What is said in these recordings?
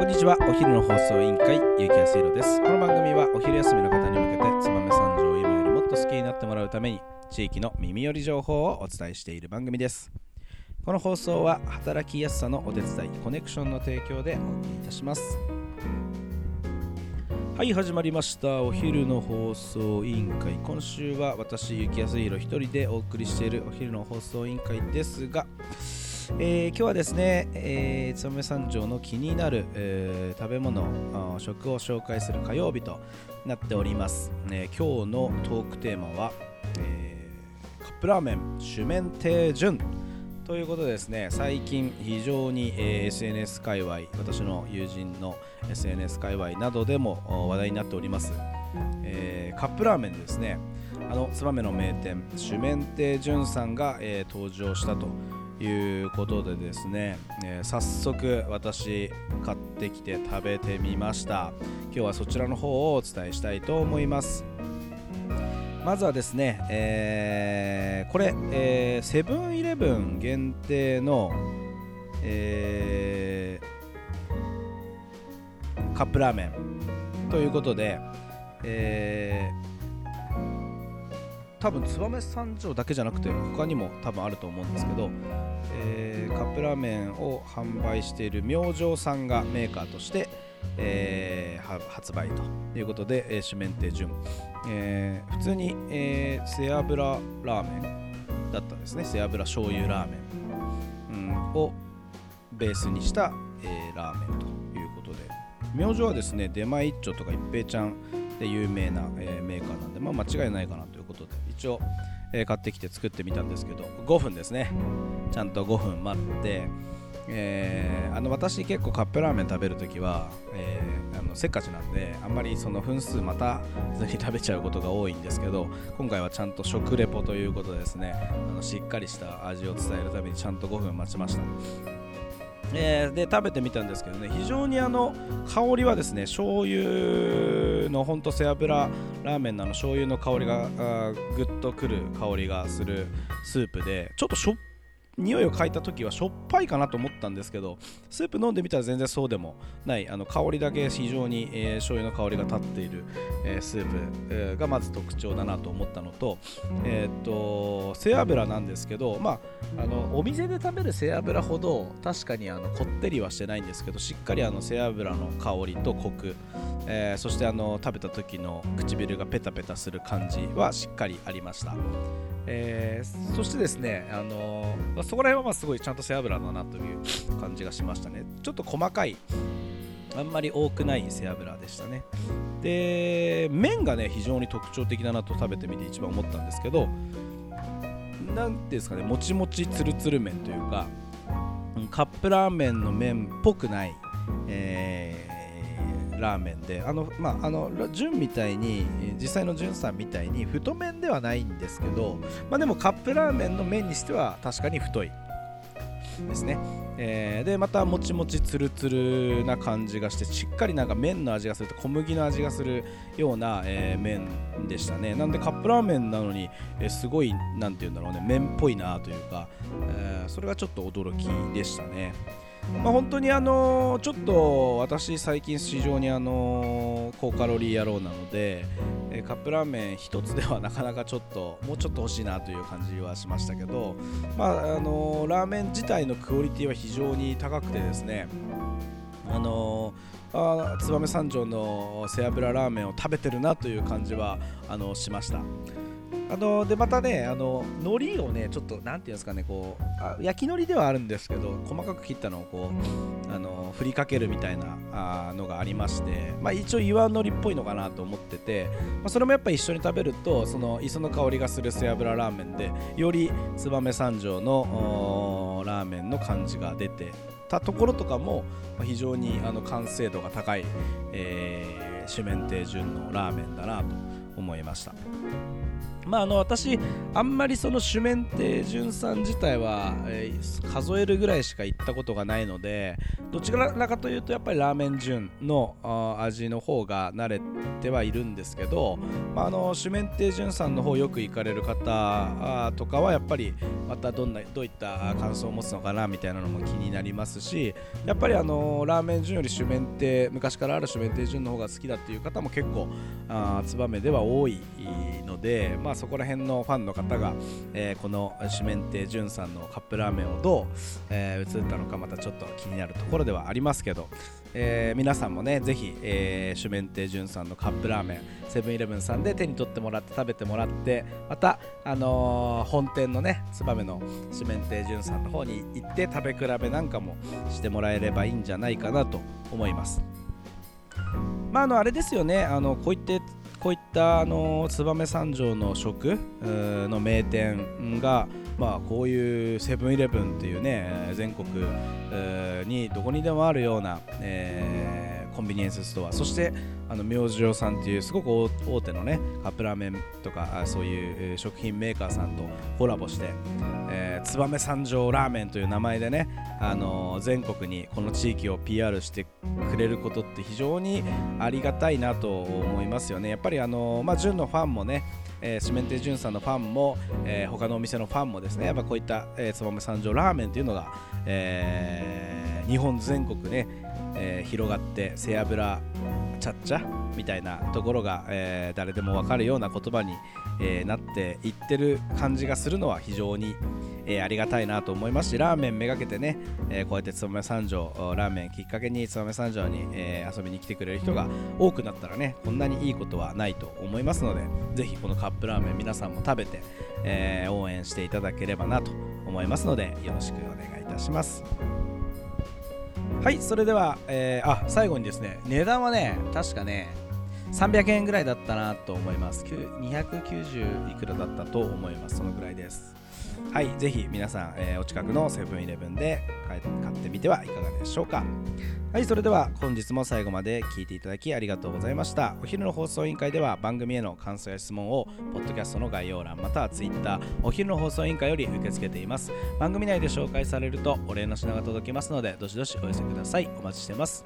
こんにちは。お昼の放送委員会ゆうきやすいろです。この番組はお昼休みの方に向けて燕三条を今よりもっと好きになってもらうために地域の耳寄り情報をお伝えしている番組です。この放送は働きやすさのお手伝いコネクションの提供でお送りいたします。はい始まりました。お昼の放送委員会。今週は私ゆきやすいろ一人でお送りしているお昼の放送委員会ですがえー、今日はですね、えー、燕三条の気になる、えー、食べ物食を紹介する火曜日となっております、え今日のトークテーマは、えカップラーメン主麺亭順ということですね。最近非常に、え SNS 界隈私の友人の SNS 界隈などでも話題になっております、えカップラーメンですね。あの燕の名店主麺亭順さんが、え登場したということでですね、えー、早速私買ってきて食べてみました。今日はそちらの方をお伝えしたいと思います。まずはですね、えー、これ、えセブンイレブン限定の、えー、カップラーメンということで、えー多分燕三条だけじゃなくて他にも多分あると思うんですけど、えー、カップラーメンを販売している明星さんがメーカーとして、えー、発売ということで、えー、主麺亭順、えー、普通に、えー、背脂ラーメンだったんですね。背脂醤油ラーメン、うん、をベースにした、えー、ラーメンということで。明星はですね出前一丁とか一平ちゃんで有名な、えー、メーカーなんで、まあ、間違いないかなということで一応、えー、買ってきて作ってみたんですけど5分ですね。ちゃんと5分待って、えー、あの私結構カップラーメン食べるときは、えー、あのせっかちなんであんまりその分数またずに食べちゃうことが多いんですけど今回はちゃんと食レポということでですね。あのしっかりした味を伝えるためにちゃんと5分待ちました。えー、で食べてみたんですけどね非常にあの香りはですね醤油のほんと背脂ラーメンのの醤油の香りがぐっとくる香りがするスープでちょっとしょっ匂いを嗅いだ時はしょっぱいかなと思ったんですけどスープ飲んでみたら全然そうでもないあの香りだけ非常に、えー、醤油の香りが立っている、えー、スープ、えー、がまず特徴だなと思ったのと,、えー、っと背脂なんですけど、まあ、あのお店で食べる背脂ほど確かにあのこってりはしてないんですけどしっかりあの背脂の香りとコク、え、そしてあの食べた時の唇がペタペタする感じはしっかりありました。えー、そしてですね、あのー、そこら辺はまあすごいちゃんと背脂だなという感じがしましたね。ちょっと細かい、あんまり多くない背脂でしたね。で、麺がね、非常に特徴的だなと食べてみて一番思ったんですけど、なんていうんですかね、もちもちつるつる麺というか、カップラーメンの麺っぽくない、えーラーメンであのまああの純みたいに実際の純さんみたいに太麺ではないんですけどまあでもカップラーメンの麺にしては確かに太い。ですね、えー、でまたもちもちつるつるな感じがしてしっかりなんか麺の味がすると小麦の味がするような、えー、麺でしたね。なんでカップラーメンなのに、えー、すごい何て言うんだろうね麺っぽいなというか、えそれがちょっと驚きでしたね。まあ、本当にあのちょっと私最近非常にあの高カロリー野郎なので、えカップラーメン1つではなかなかちょっともうちょっと欲しいなという感じはしましたけど、まあ、あのラーメン自体のクオリティは非常に高くてですねあのあ燕三条の背脂ラーメンを食べてるなという感じはあのしました。あのでまたねあの海苔をねちょっとなんていうんですかねこう焼き海苔ではあるんですけど細かく切ったのをこうあの振りかけるみたいなあのがありまして、まあ、一応岩海苔っぽいのかなと思ってて、まあ、それもやっぱ一緒に食べるとその磯の香りがする背脂ラーメンでより燕三条のラーメンの感じが出てたところとかも、非常にあの完成度が高い、えー、主麺亭順のラーメンだなと。思いました。まあ、あの私、あんまりその主麺亭潤さん自体は、えー、数えるぐらいしか行ったことがないのでどちらかというとやっぱりラーメン潤の味の方が慣れてはいるんですけど、まあ、あの主麺亭潤さんの方よく行かれる方とかはやっぱりまたどんなどういった感想を持つのかなみたいなのも気になりますしやっぱりあのラーメン潤より主麺亭昔からある主麺亭潤の方が好きだっていう方も結構あ燕では多いので、まあ、そこら辺のファンの方が、えー、この四面亭潤さんのカップラーメンをどう、えー、映ったのかまたちょっと気になるところではありますけど、えー、皆さんもねぜひ、えー、主麺亭潤さんのカップラーメンセブンイレブンさんで手に取ってもらって食べてもらってまた、あのー、本店のね燕の主麺亭潤さんの方に行って食べ比べなんかもしてもらえればいいんじゃないかなと思います。まああのあれですよねあのこういってこういったあの燕三条の食の名店が、まあ、こういうセブンイレブンっていうね全国にどこにでもあるような、え、コンビニエンスストア。そしてあの明星さんっていうすごく大手のねカップラーメンとかそういう食品メーカーさんとコラボして、えー、燕三条ラーメンという名前でね、あのー、全国にこの地域を PR してくれることって非常にありがたいなと思いますよね。やっぱりあのー、まあ純のファンもねえー、四面亭潤さんのファンも、えー、他のお店のファンもですねやっぱこういった、えー、燕三条ラーメンというのが、えー、日本全国ね、えー、広がって背脂ちゃっちゃみたいなところが、えー、誰でも分かるような言葉に、えー、なっていってる感じがするのは非常に、えー、ありがたいなと思いますしラーメンめがけてね、えこうやって燕三条ラーメンきっかけに燕三条に、え遊びに来てくれる人が多くなったらねこんなにいいことはないと思いますのでぜひこのカップラーメン皆さんも食べて、え応援していただければなと思いますのでよろしくお願いいたします。はいそれでは、えー、あ最後にですね値段はね確かね300円ぐらいだったなと思います。290いくらだったと思います。そのぐらいです。はい、ぜひ皆さん、えー、お近くのセブンイレブンで買ってみてはいかがでしょうか。はい、それでは本日も最後まで聞いていただきありがとうございました。お昼の放送委員会では番組への感想や質問を、ポッドキャストの概要欄、または Twitter、お昼の放送委員会より受け付けています。番組内で紹介されるとお礼の品が届きますので、どしどしお寄せください。お待ちしてます。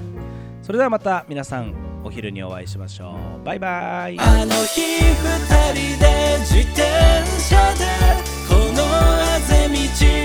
それではまた皆さん、お昼にお会いしましょう。バイバイ。あの日二人で自転車で一